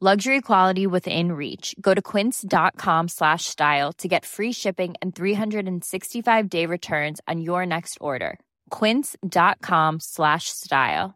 Luxury quality within reach. Go to quince.com slash style to get free shipping and 365 day returns on your next order. Quince.com slash style.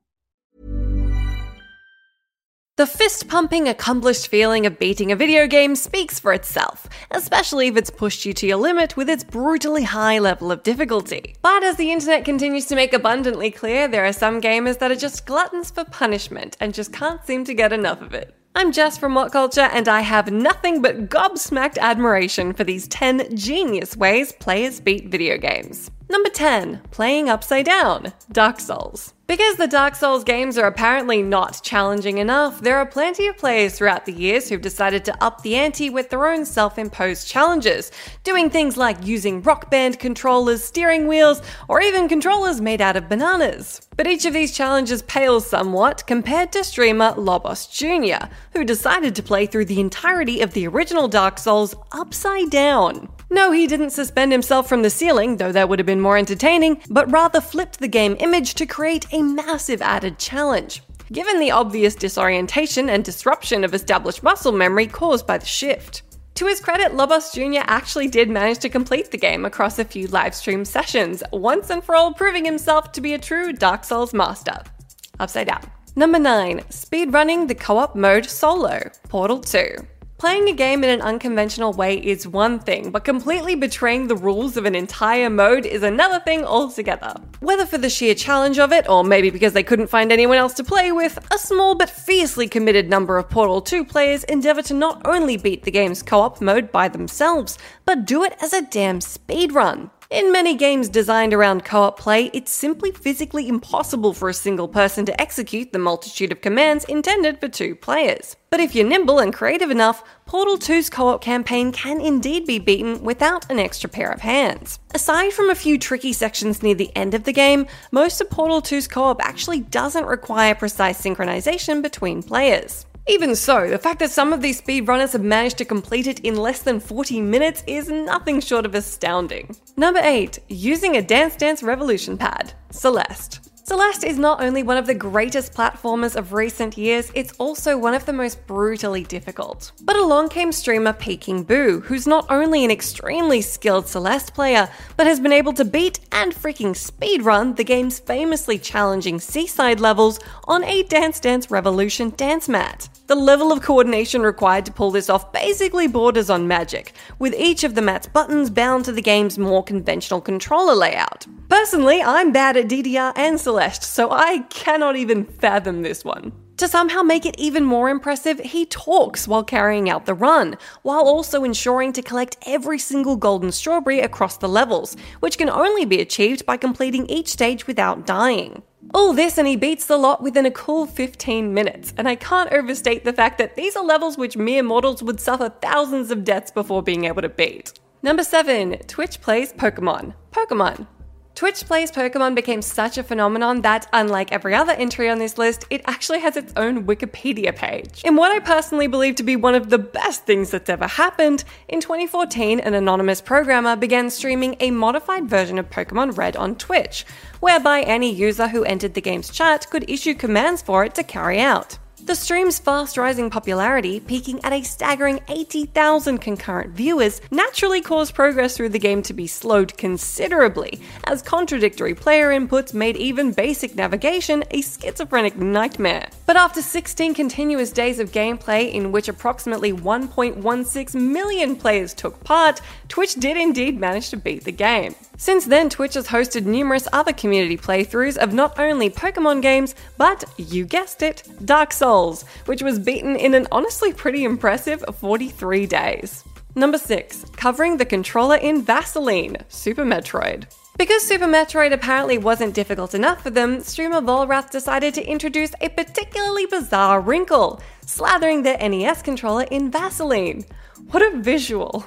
The fist pumping, accomplished feeling of beating a video game speaks for itself, especially if it's pushed you to your limit with its brutally high level of difficulty. But as the internet continues to make abundantly clear, there are some gamers that are just gluttons for punishment and just can't seem to get enough of it. I'm Jess from What Culture, and I have nothing but gobsmacked admiration for these 10 genius ways players beat video games. Number 10, playing upside down, Dark Souls. Because the Dark Souls games are apparently not challenging enough, there are plenty of players throughout the years who've decided to up the ante with their own self imposed challenges, doing things like using rock band controllers, steering wheels, or even controllers made out of bananas. But each of these challenges pales somewhat compared to streamer Lobos Jr., who decided to play through the entirety of the original Dark Souls upside down. No, he didn't suspend himself from the ceiling, though that would have been more entertaining, but rather flipped the game image to create a massive added challenge. Given the obvious disorientation and disruption of established muscle memory caused by the shift. To his credit, Lobos Jr. actually did manage to complete the game across a few livestream sessions, once and for all proving himself to be a true Dark Souls master. Upside down. Number 9. Speedrunning the co op mode solo, Portal 2. Playing a game in an unconventional way is one thing, but completely betraying the rules of an entire mode is another thing altogether. Whether for the sheer challenge of it, or maybe because they couldn't find anyone else to play with, a small but fiercely committed number of Portal 2 players endeavor to not only beat the game's co op mode by themselves, but do it as a damn speedrun. In many games designed around co op play, it's simply physically impossible for a single person to execute the multitude of commands intended for two players. But if you're nimble and creative enough, Portal 2's co op campaign can indeed be beaten without an extra pair of hands. Aside from a few tricky sections near the end of the game, most of Portal 2's co op actually doesn't require precise synchronization between players. Even so, the fact that some of these speedrunners have managed to complete it in less than 40 minutes is nothing short of astounding. Number 8. Using a Dance Dance Revolution pad. Celeste. Celeste is not only one of the greatest platformers of recent years, it's also one of the most brutally difficult. But along came streamer Peking Boo, who's not only an extremely skilled Celeste player, but has been able to beat and freaking speedrun the game's famously challenging C-side levels on a Dance Dance Revolution dance mat. The level of coordination required to pull this off basically borders on magic, with each of the mat's buttons bound to the game's more conventional controller layout. Personally, I'm bad at DDR and Celeste, so I cannot even fathom this one. To somehow make it even more impressive, he talks while carrying out the run, while also ensuring to collect every single golden strawberry across the levels, which can only be achieved by completing each stage without dying. All this and he beats the lot within a cool 15 minutes, and I can't overstate the fact that these are levels which mere mortals would suffer thousands of deaths before being able to beat. Number 7. Twitch plays Pokemon. Pokemon. Twitch Plays Pokemon became such a phenomenon that, unlike every other entry on this list, it actually has its own Wikipedia page. In what I personally believe to be one of the best things that's ever happened, in 2014, an anonymous programmer began streaming a modified version of Pokemon Red on Twitch, whereby any user who entered the game's chat could issue commands for it to carry out. The stream's fast rising popularity, peaking at a staggering 80,000 concurrent viewers, naturally caused progress through the game to be slowed considerably, as contradictory player inputs made even basic navigation a schizophrenic nightmare. But after 16 continuous days of gameplay in which approximately 1.16 million players took part, Twitch did indeed manage to beat the game. Since then, Twitch has hosted numerous other community playthroughs of not only Pokemon games, but, you guessed it, Dark Souls, which was beaten in an honestly pretty impressive 43 days. Number 6. Covering the controller in Vaseline, Super Metroid. Because Super Metroid apparently wasn't difficult enough for them, streamer Volrath decided to introduce a particularly bizarre wrinkle, slathering their NES controller in Vaseline. What a visual!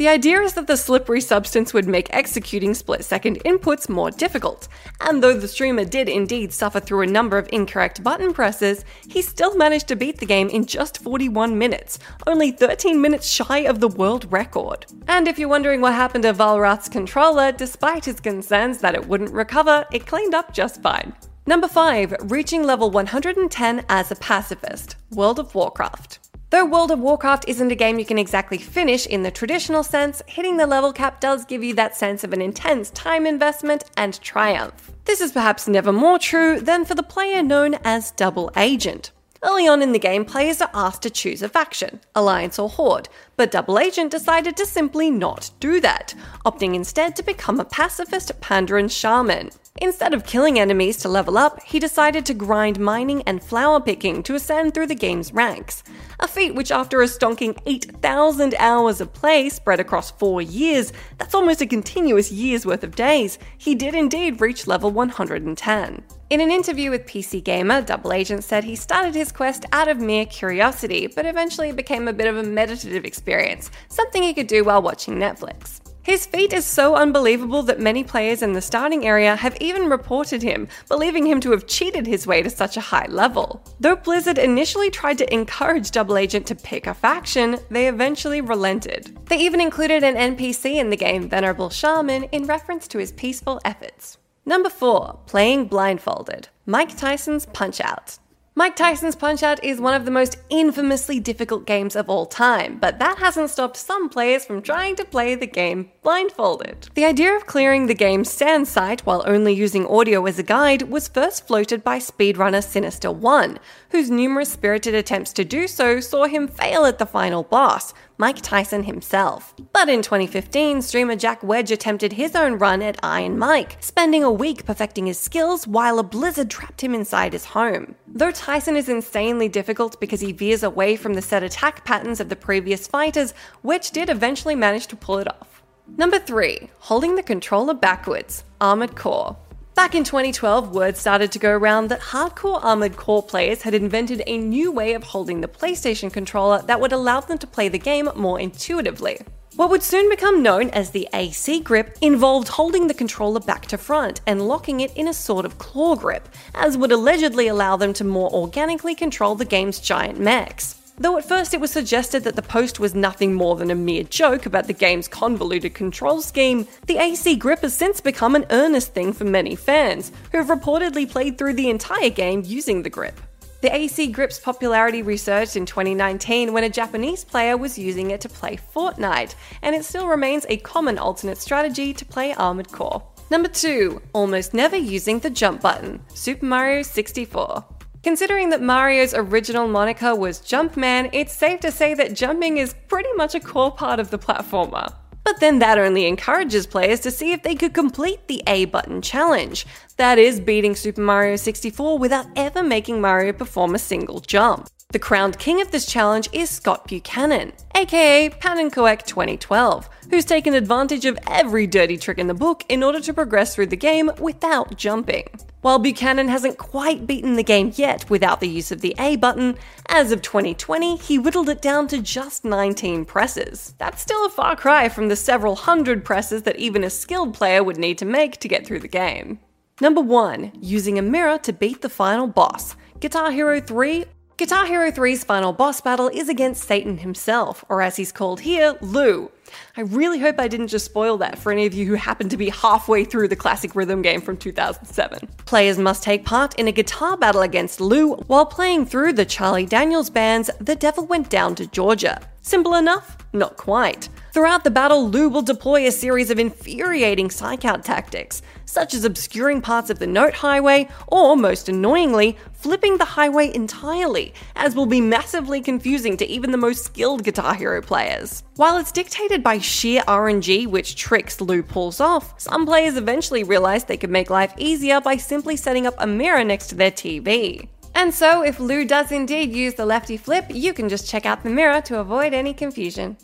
The idea is that the slippery substance would make executing split second inputs more difficult, and though the streamer did indeed suffer through a number of incorrect button presses, he still managed to beat the game in just 41 minutes, only 13 minutes shy of the world record. And if you're wondering what happened to Volrath's controller, despite his concerns that it wouldn't recover, it cleaned up just fine. Number 5. Reaching level 110 as a pacifist World of Warcraft. Though World of Warcraft isn't a game you can exactly finish in the traditional sense, hitting the level cap does give you that sense of an intense time investment and triumph. This is perhaps never more true than for the player known as Double Agent. Early on in the game, players are asked to choose a faction, alliance or horde, but Double Agent decided to simply not do that, opting instead to become a pacifist Pandaren shaman. Instead of killing enemies to level up, he decided to grind mining and flower picking to ascend through the game's ranks. A feat which, after a stonking 8,000 hours of play spread across four years, that's almost a continuous year's worth of days, he did indeed reach level 110. In an interview with PC Gamer, Double Agent said he started his quest out of mere curiosity, but eventually it became a bit of a meditative experience, something he could do while watching Netflix. His feat is so unbelievable that many players in the starting area have even reported him, believing him to have cheated his way to such a high level. Though Blizzard initially tried to encourage Double Agent to pick a faction, they eventually relented. They even included an NPC in the game, Venerable Shaman, in reference to his peaceful efforts. Number 4. Playing Blindfolded Mike Tyson's Punch Out. Mike Tyson's Punch Out is one of the most infamously difficult games of all time, but that hasn't stopped some players from trying to play the game blindfolded. The idea of clearing the game's sand site while only using audio as a guide was first floated by speedrunner Sinister One, whose numerous spirited attempts to do so saw him fail at the final boss, Mike Tyson himself. But in 2015, streamer Jack Wedge attempted his own run at Iron Mike, spending a week perfecting his skills while a blizzard trapped him inside his home. Though Tyson is insanely difficult because he veers away from the set attack patterns of the previous fighters, Wedge did eventually manage to pull it off. Number 3. Holding the controller backwards Armored Core. Back in 2012, word started to go around that hardcore Armored Core players had invented a new way of holding the PlayStation controller that would allow them to play the game more intuitively. What would soon become known as the AC grip involved holding the controller back to front and locking it in a sort of claw grip, as would allegedly allow them to more organically control the game's giant mechs. Though at first it was suggested that the post was nothing more than a mere joke about the game's convoluted control scheme, the AC grip has since become an earnest thing for many fans, who have reportedly played through the entire game using the grip. The AC grip's popularity resurged in 2019 when a Japanese player was using it to play Fortnite, and it still remains a common alternate strategy to play Armored Core. Number 2. Almost never using the jump button Super Mario 64. Considering that Mario's original moniker was Jumpman, it's safe to say that jumping is pretty much a core part of the platformer. But then that only encourages players to see if they could complete the A button challenge. That is, beating Super Mario 64 without ever making Mario perform a single jump. The crowned king of this challenge is Scott Buchanan, aka pannenkoek2012, who's taken advantage of every dirty trick in the book in order to progress through the game without jumping. While Buchanan hasn't quite beaten the game yet without the use of the A button, as of 2020, he whittled it down to just 19 presses. That's still a far cry from the several hundred presses that even a skilled player would need to make to get through the game. Number 1. Using a mirror to beat the final boss. Guitar Hero 3 Guitar Hero 3's final boss battle is against Satan himself, or as he's called here, Lou. I really hope I didn't just spoil that for any of you who happen to be halfway through the classic rhythm game from 2007. Players must take part in a guitar battle against Lou while playing through the Charlie Daniels band's The Devil Went Down to Georgia. Simple enough? Not quite. Throughout the battle, Lou will deploy a series of infuriating psych out tactics, such as obscuring parts of the note highway, or most annoyingly, flipping the highway entirely, as will be massively confusing to even the most skilled Guitar Hero players. While it's dictated by sheer RNG which tricks Lou pulls off, some players eventually realize they could make life easier by simply setting up a mirror next to their TV. And so, if Lou does indeed use the lefty flip, you can just check out the mirror to avoid any confusion.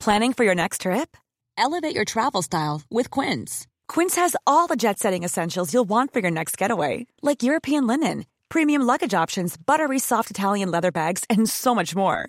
Planning for your next trip? Elevate your travel style with Quince. Quince has all the jet setting essentials you'll want for your next getaway, like European linen, premium luggage options, buttery soft Italian leather bags, and so much more.